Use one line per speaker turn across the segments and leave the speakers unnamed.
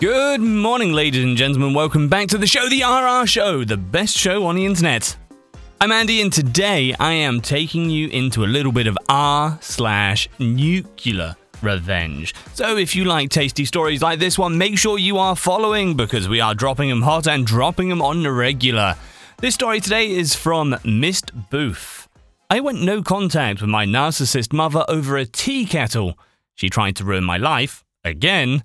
Good morning, ladies and gentlemen. Welcome back to the show, The RR Show, the best show on the internet. I'm Andy, and today I am taking you into a little bit of R slash nuclear revenge. So if you like tasty stories like this one, make sure you are following because we are dropping them hot and dropping them on the regular. This story today is from Mist Booth. I went no contact with my narcissist mother over a tea kettle. She tried to ruin my life, again,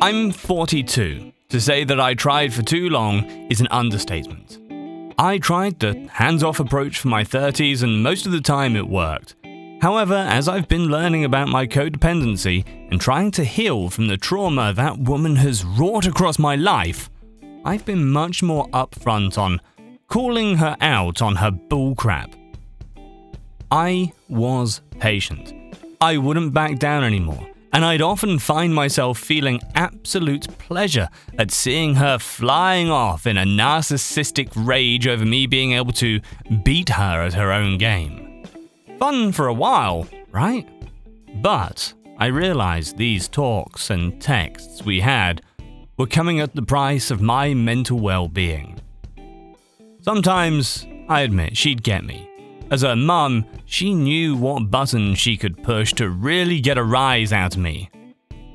I'm 42. To say that I tried for too long is an understatement. I tried the hands off approach for my 30s, and most of the time it worked. However, as I've been learning about my codependency and trying to heal from the trauma that woman has wrought across my life, I've been much more upfront on calling her out on her bullcrap. I was patient. I wouldn't back down anymore, and I'd often find myself feeling absolute pleasure at seeing her flying off in a narcissistic rage over me being able to beat her at her own game. Fun for a while, right? But I realized these talks and texts we had were coming at the price of my mental well being. Sometimes, I admit, she'd get me. As a mum, she knew what button she could push to really get a rise out of me.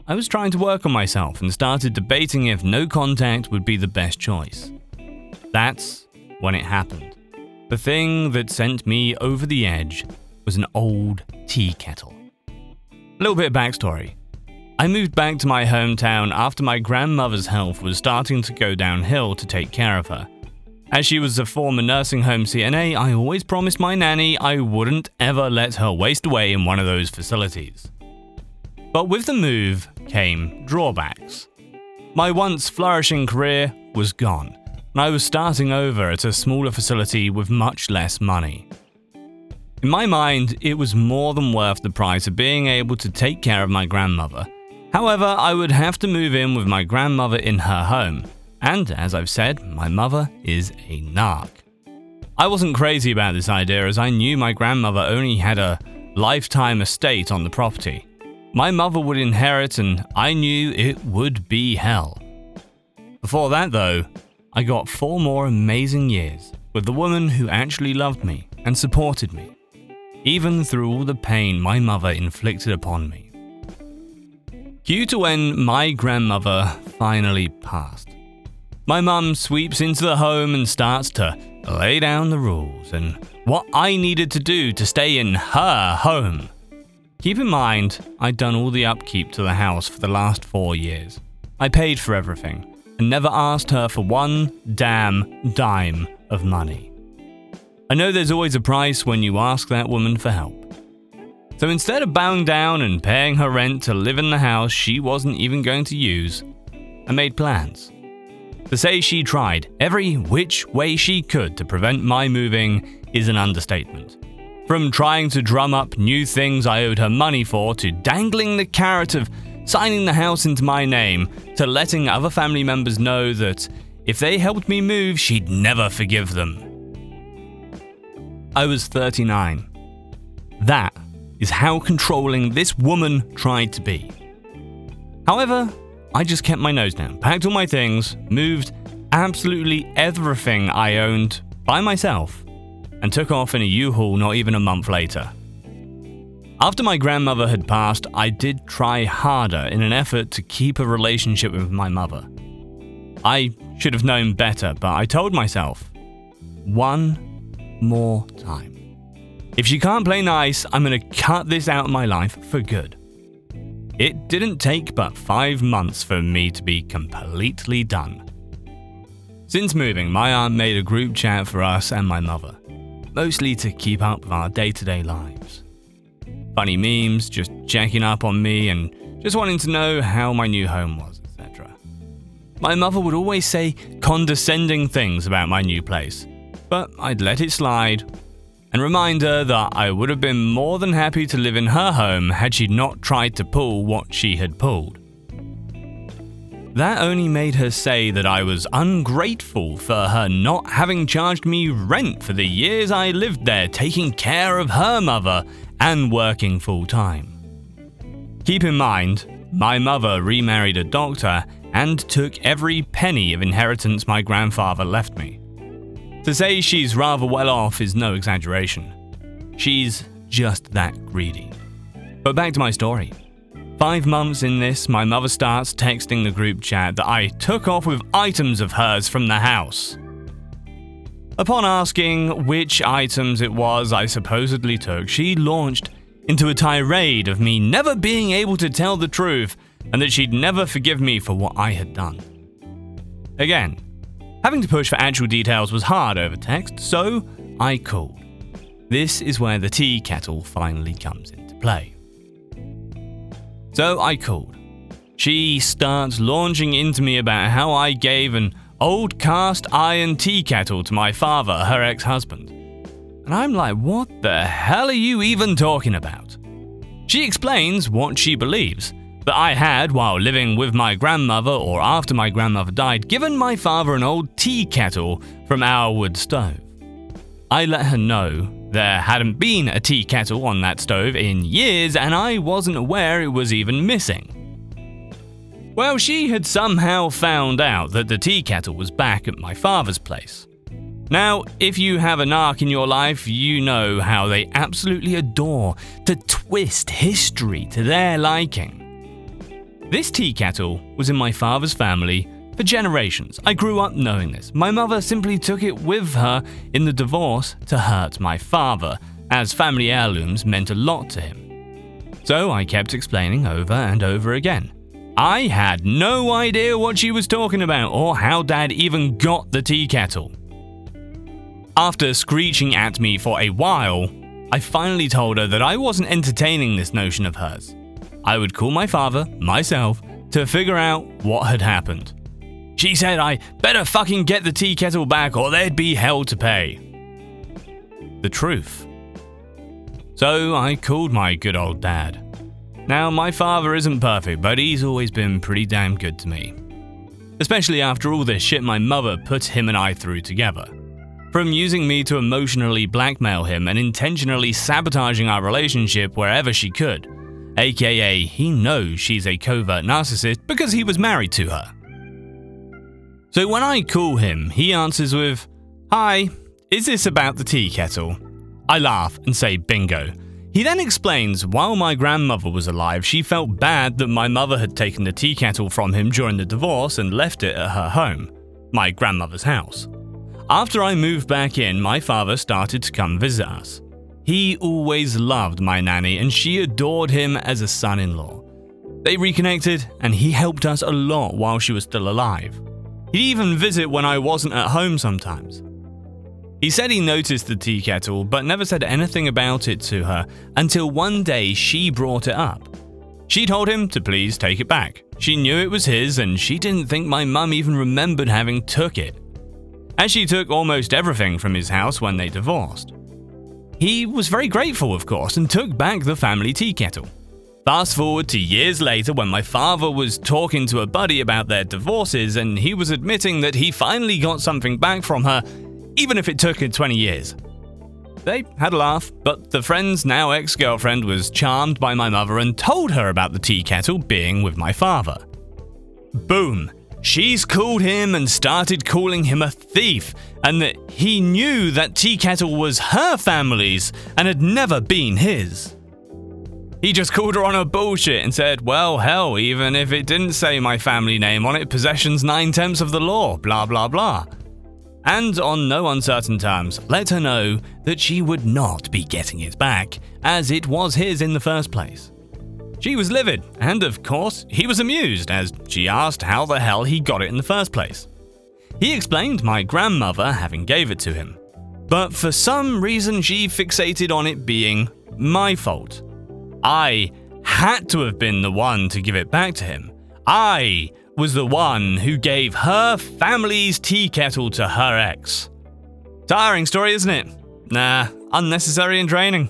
I was trying to work on myself and started debating if no contact would be the best choice. That's when it happened. The thing that sent me over the edge was an old tea kettle. A little bit of backstory. I moved back to my hometown after my grandmother's health was starting to go downhill to take care of her. As she was a former nursing home CNA, I always promised my nanny I wouldn't ever let her waste away in one of those facilities. But with the move came drawbacks. My once flourishing career was gone, and I was starting over at a smaller facility with much less money. In my mind, it was more than worth the price of being able to take care of my grandmother. However, I would have to move in with my grandmother in her home, and as I've said, my mother is a narc. I wasn't crazy about this idea as I knew my grandmother only had a lifetime estate on the property. My mother would inherit, and I knew it would be hell. Before that, though, I got four more amazing years with the woman who actually loved me and supported me, even through all the pain my mother inflicted upon me. Cue to when my grandmother finally passed. My mum sweeps into the home and starts to lay down the rules and what I needed to do to stay in her home. Keep in mind, I'd done all the upkeep to the house for the last four years. I paid for everything and never asked her for one damn dime of money. I know there's always a price when you ask that woman for help. So instead of bowing down and paying her rent to live in the house she wasn't even going to use, I made plans. To say she tried every which way she could to prevent my moving is an understatement. From trying to drum up new things I owed her money for, to dangling the carrot of signing the house into my name, to letting other family members know that if they helped me move, she'd never forgive them. I was 39. That is how controlling this woman tried to be. However, I just kept my nose down, packed all my things, moved absolutely everything I owned by myself, and took off in a U-Haul not even a month later. After my grandmother had passed, I did try harder in an effort to keep a relationship with my mother. I should have known better, but I told myself one more time. If she can't play nice, I'm gonna cut this out of my life for good. It didn't take but five months for me to be completely done. Since moving, my aunt made a group chat for us and my mother, mostly to keep up with our day to day lives. Funny memes, just checking up on me and just wanting to know how my new home was, etc. My mother would always say condescending things about my new place, but I'd let it slide and remind her that I would have been more than happy to live in her home had she not tried to pull what she had pulled. That only made her say that I was ungrateful for her not having charged me rent for the years I lived there, taking care of her mother and working full time. Keep in mind, my mother remarried a doctor and took every penny of inheritance my grandfather left me. To say she's rather well off is no exaggeration. She's just that greedy. But back to my story. Five months in this, my mother starts texting the group chat that I took off with items of hers from the house. Upon asking which items it was I supposedly took, she launched into a tirade of me never being able to tell the truth and that she'd never forgive me for what I had done. Again, having to push for actual details was hard over text, so I called. This is where the tea kettle finally comes into play. So I called. She starts launching into me about how I gave an old cast iron tea kettle to my father, her ex husband. And I'm like, what the hell are you even talking about? She explains what she believes that I had, while living with my grandmother or after my grandmother died, given my father an old tea kettle from our wood stove. I let her know there hadn't been a tea kettle on that stove in years, and I wasn't aware it was even missing. Well, she had somehow found out that the tea kettle was back at my father's place. Now, if you have a narc in your life, you know how they absolutely adore to twist history to their liking. This tea kettle was in my father's family for generations. I grew up knowing this. My mother simply took it with her in the divorce to hurt my father, as family heirlooms meant a lot to him. So I kept explaining over and over again. I had no idea what she was talking about or how dad even got the tea kettle. After screeching at me for a while, I finally told her that I wasn't entertaining this notion of hers. I would call my father, myself, to figure out what had happened. She said I better fucking get the tea kettle back or there'd be hell to pay. The truth. So I called my good old dad. Now, my father isn't perfect, but he's always been pretty damn good to me. Especially after all the shit my mother put him and I through together. From using me to emotionally blackmail him and intentionally sabotaging our relationship wherever she could. AKA, he knows she's a covert narcissist because he was married to her. So when I call him, he answers with, Hi, is this about the tea kettle? I laugh and say bingo. He then explains while my grandmother was alive, she felt bad that my mother had taken the tea kettle from him during the divorce and left it at her home, my grandmother's house. After I moved back in, my father started to come visit us. He always loved my nanny and she adored him as a son in law. They reconnected and he helped us a lot while she was still alive. He'd even visit when I wasn't at home sometimes. He said he noticed the tea kettle, but never said anything about it to her until one day she brought it up. She told him to please take it back. She knew it was his, and she didn't think my mum even remembered having took it. As she took almost everything from his house when they divorced. He was very grateful, of course, and took back the family tea kettle. Fast forward to years later when my father was talking to a buddy about their divorces and he was admitting that he finally got something back from her, even if it took her 20 years. They had a laugh, but the friend's now ex girlfriend was charmed by my mother and told her about the tea kettle being with my father. Boom! She's called him and started calling him a thief, and that he knew that tea kettle was her family's and had never been his. He just called her on her bullshit and said, well, hell, even if it didn't say my family name on it, possession's nine tenths of the law, blah, blah, blah. And on no uncertain terms, let her know that she would not be getting it back, as it was his in the first place. She was livid, and of course, he was amused as she asked how the hell he got it in the first place. He explained my grandmother having gave it to him, but for some reason she fixated on it being my fault. I had to have been the one to give it back to him. I was the one who gave her family's tea kettle to her ex. Tiring story, isn't it? Nah, unnecessary and draining.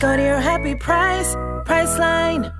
Go to your happy price, Priceline.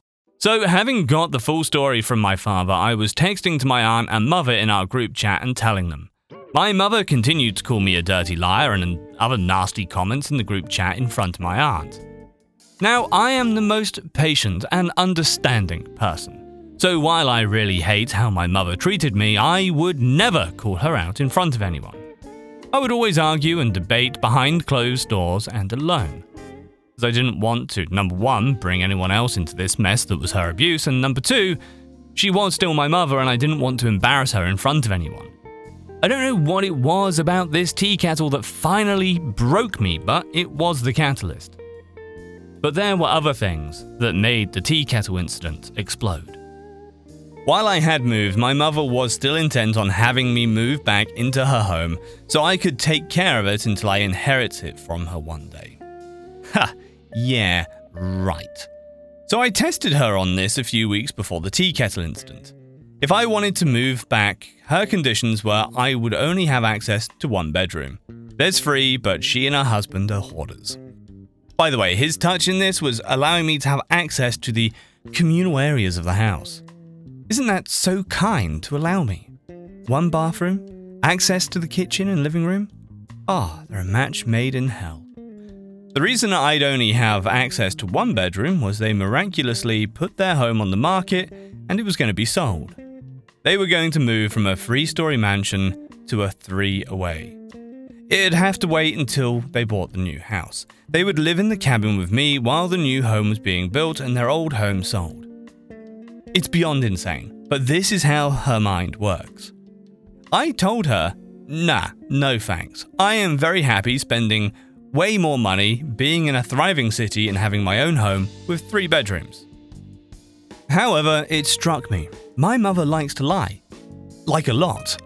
So, having got the full story from my father, I was texting to my aunt and mother in our group chat and telling them. My mother continued to call me a dirty liar and other nasty comments in the group chat in front of my aunt. Now, I am the most patient and understanding person. So, while I really hate how my mother treated me, I would never call her out in front of anyone. I would always argue and debate behind closed doors and alone I didn't want to, number one, bring anyone else into this mess that was her abuse, and number two, she was still my mother and I didn't want to embarrass her in front of anyone. I don't know what it was about this tea kettle that finally broke me, but it was the catalyst. But there were other things that made the tea kettle incident explode. While I had moved, my mother was still intent on having me move back into her home so I could take care of it until I inherit it from her one day. Ha! Yeah, right. So I tested her on this a few weeks before the tea kettle incident. If I wanted to move back, her conditions were I would only have access to one bedroom. There's free, but she and her husband are hoarders. By the way, his touch in this was allowing me to have access to the communal areas of the house. Isn't that so kind to allow me? One bathroom, access to the kitchen and living room? Ah, oh, they're a match made in hell. The reason I'd only have access to one bedroom was they miraculously put their home on the market and it was going to be sold. They were going to move from a three story mansion to a three away. It'd have to wait until they bought the new house. They would live in the cabin with me while the new home was being built and their old home sold. It's beyond insane, but this is how her mind works. I told her, nah, no thanks. I am very happy spending way more money being in a thriving city and having my own home with three bedrooms. However, it struck me my mother likes to lie. Like a lot.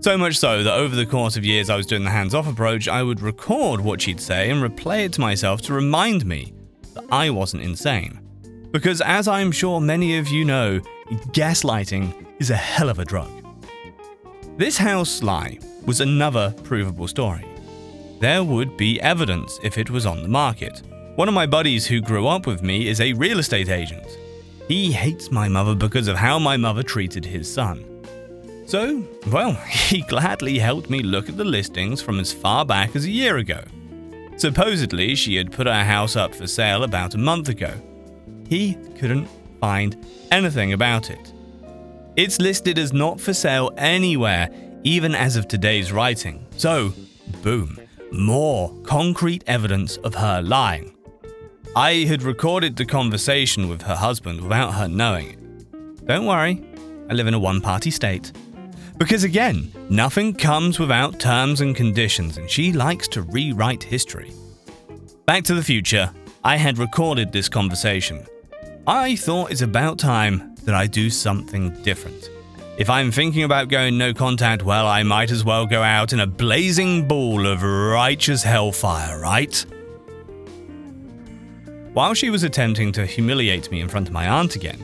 So much so that over the course of years I was doing the hands off approach, I would record what she'd say and replay it to myself to remind me that I wasn't insane. Because as I'm sure many of you know, gaslighting is a hell of a drug. This house lie was another provable story there would be evidence if it was on the market. One of my buddies who grew up with me is a real estate agent. He hates my mother because of how my mother treated his son. So, well, he gladly helped me look at the listings from as far back as a year ago. Supposedly, she had put her house up for sale about a month ago. He couldn't find anything about it. It's listed as not for sale anywhere, even as of today's writing. So, boom more concrete evidence of her lying. I had recorded the conversation with her husband without her knowing it. Don't worry, I live in a one party state. Because again, nothing comes without terms and conditions, and she likes to rewrite history. Back to the future, I had recorded this conversation. I thought it's about time that I do something different. If I'm thinking about going no contact, well, I might as well go out in a blazing ball of righteous hellfire, right? While she was attempting to humiliate me in front of my aunt again,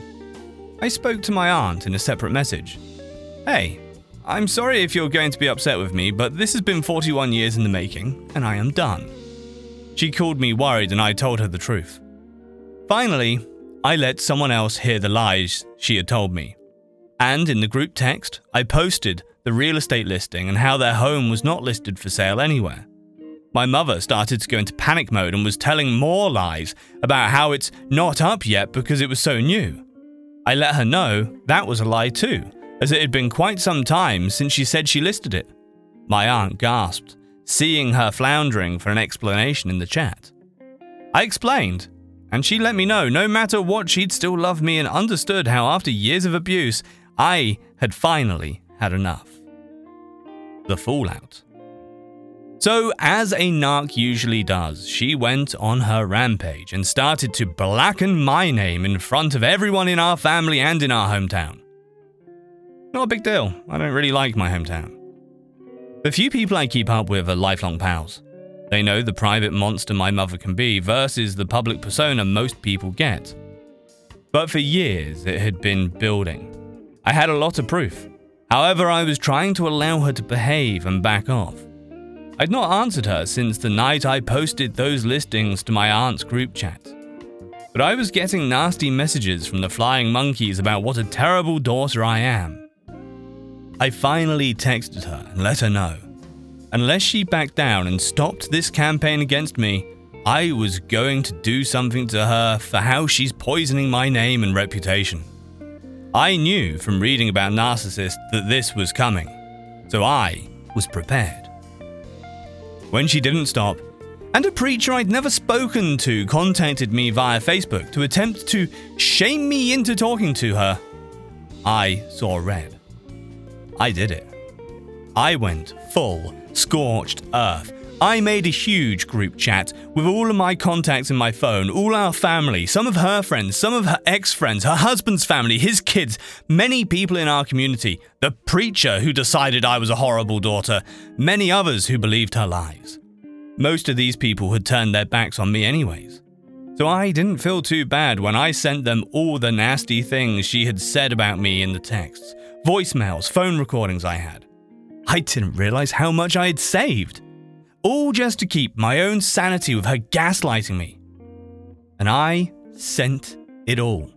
I spoke to my aunt in a separate message. Hey, I'm sorry if you're going to be upset with me, but this has been 41 years in the making, and I am done. She called me worried, and I told her the truth. Finally, I let someone else hear the lies she had told me. And in the group text, I posted the real estate listing and how their home was not listed for sale anywhere. My mother started to go into panic mode and was telling more lies about how it's not up yet because it was so new. I let her know that was a lie too, as it had been quite some time since she said she listed it. My aunt gasped, seeing her floundering for an explanation in the chat. I explained, and she let me know no matter what, she'd still love me and understood how, after years of abuse, I had finally had enough. The fallout. So, as a narc usually does, she went on her rampage and started to blacken my name in front of everyone in our family and in our hometown. Not a big deal, I don't really like my hometown. The few people I keep up with are lifelong pals. They know the private monster my mother can be versus the public persona most people get. But for years, it had been building. I had a lot of proof. However, I was trying to allow her to behave and back off. I'd not answered her since the night I posted those listings to my aunt's group chat. But I was getting nasty messages from the flying monkeys about what a terrible daughter I am. I finally texted her and let her know. Unless she backed down and stopped this campaign against me, I was going to do something to her for how she's poisoning my name and reputation. I knew from reading about narcissists that this was coming, so I was prepared when she didn't stop, and a preacher I'd never spoken to contacted me via Facebook to attempt to shame me into talking to her, I saw red. I did it. I went full scorched earth. I made a huge group chat with all of my contacts in my phone, all our family, some of her friends, some of her ex friends, her husband's family, his kids, many people in our community, the preacher who decided I was a horrible daughter, many others who believed her lies. Most of these people had turned their backs on me, anyways. So I didn't feel too bad when I sent them all the nasty things she had said about me in the texts, voicemails, phone recordings I had. I didn't realize how much I had saved all just to keep my own sanity with her gaslighting me. And I sent it all.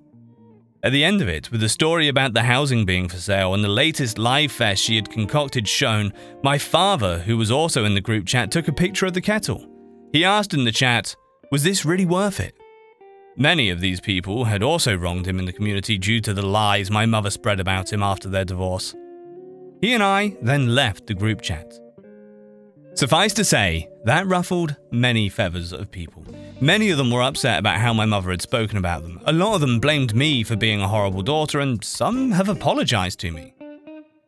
At the end of it, with the story about the housing being for sale and the latest live fest she had concocted shown, my father, who was also in the group chat, took a picture of the kettle. He asked in the chat, Was this really worth it? Many of these people had also wronged him in the community due to the lies my mother spread about him after their divorce. He and I then left the group chat. Suffice to say, that ruffled many feathers of people. Many of them were upset about how my mother had spoken about them. A lot of them blamed me for being a horrible daughter, and some have apologized to me.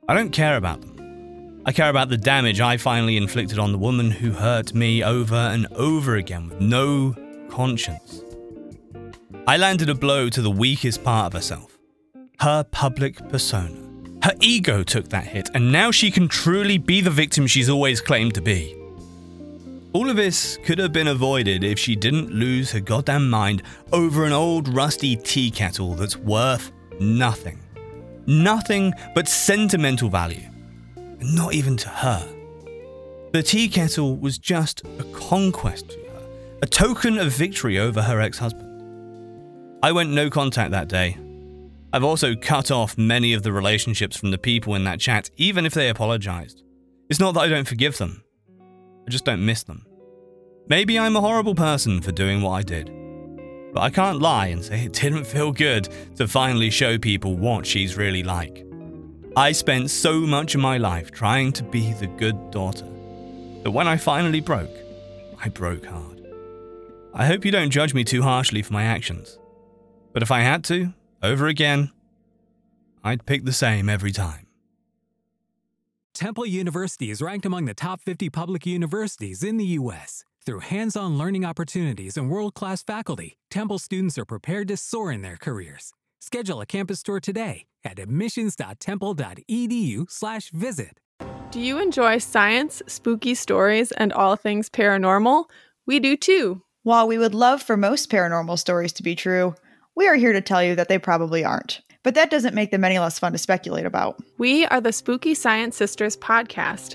I don't care about them. I care about the damage I finally inflicted on the woman who hurt me over and over again with no conscience. I landed a blow to the weakest part of herself her public persona. Her ego took that hit, and now she can truly be the victim she's always claimed to be. All of this could have been avoided if she didn't lose her goddamn mind over an old rusty tea kettle that's worth nothing. Nothing but sentimental value. Not even to her. The tea kettle was just a conquest to her, a token of victory over her ex husband. I went no contact that day, I've also cut off many of the relationships from the people in that chat, even if they apologized. It's not that I don't forgive them, I just don't miss them. Maybe I'm a horrible person for doing what I did, but I can't lie and say it didn't feel good to finally show people what she's really like. I spent so much of my life trying to be the good daughter that when I finally broke, I broke hard. I hope you don't judge me too harshly for my actions, but if I had to, over again, I'd pick the same every time.
Temple University is ranked among the top 50 public universities in the U.S. Through hands on learning opportunities and world class faculty, Temple students are prepared to soar in their careers. Schedule a campus tour today at admissions.temple.edu/slash visit.
Do you enjoy science, spooky stories, and all things paranormal? We do too.
While we would love for most paranormal stories to be true, we are here to tell you that they probably aren't. But that doesn't make them any less fun to speculate about.
We are the Spooky Science Sisters podcast.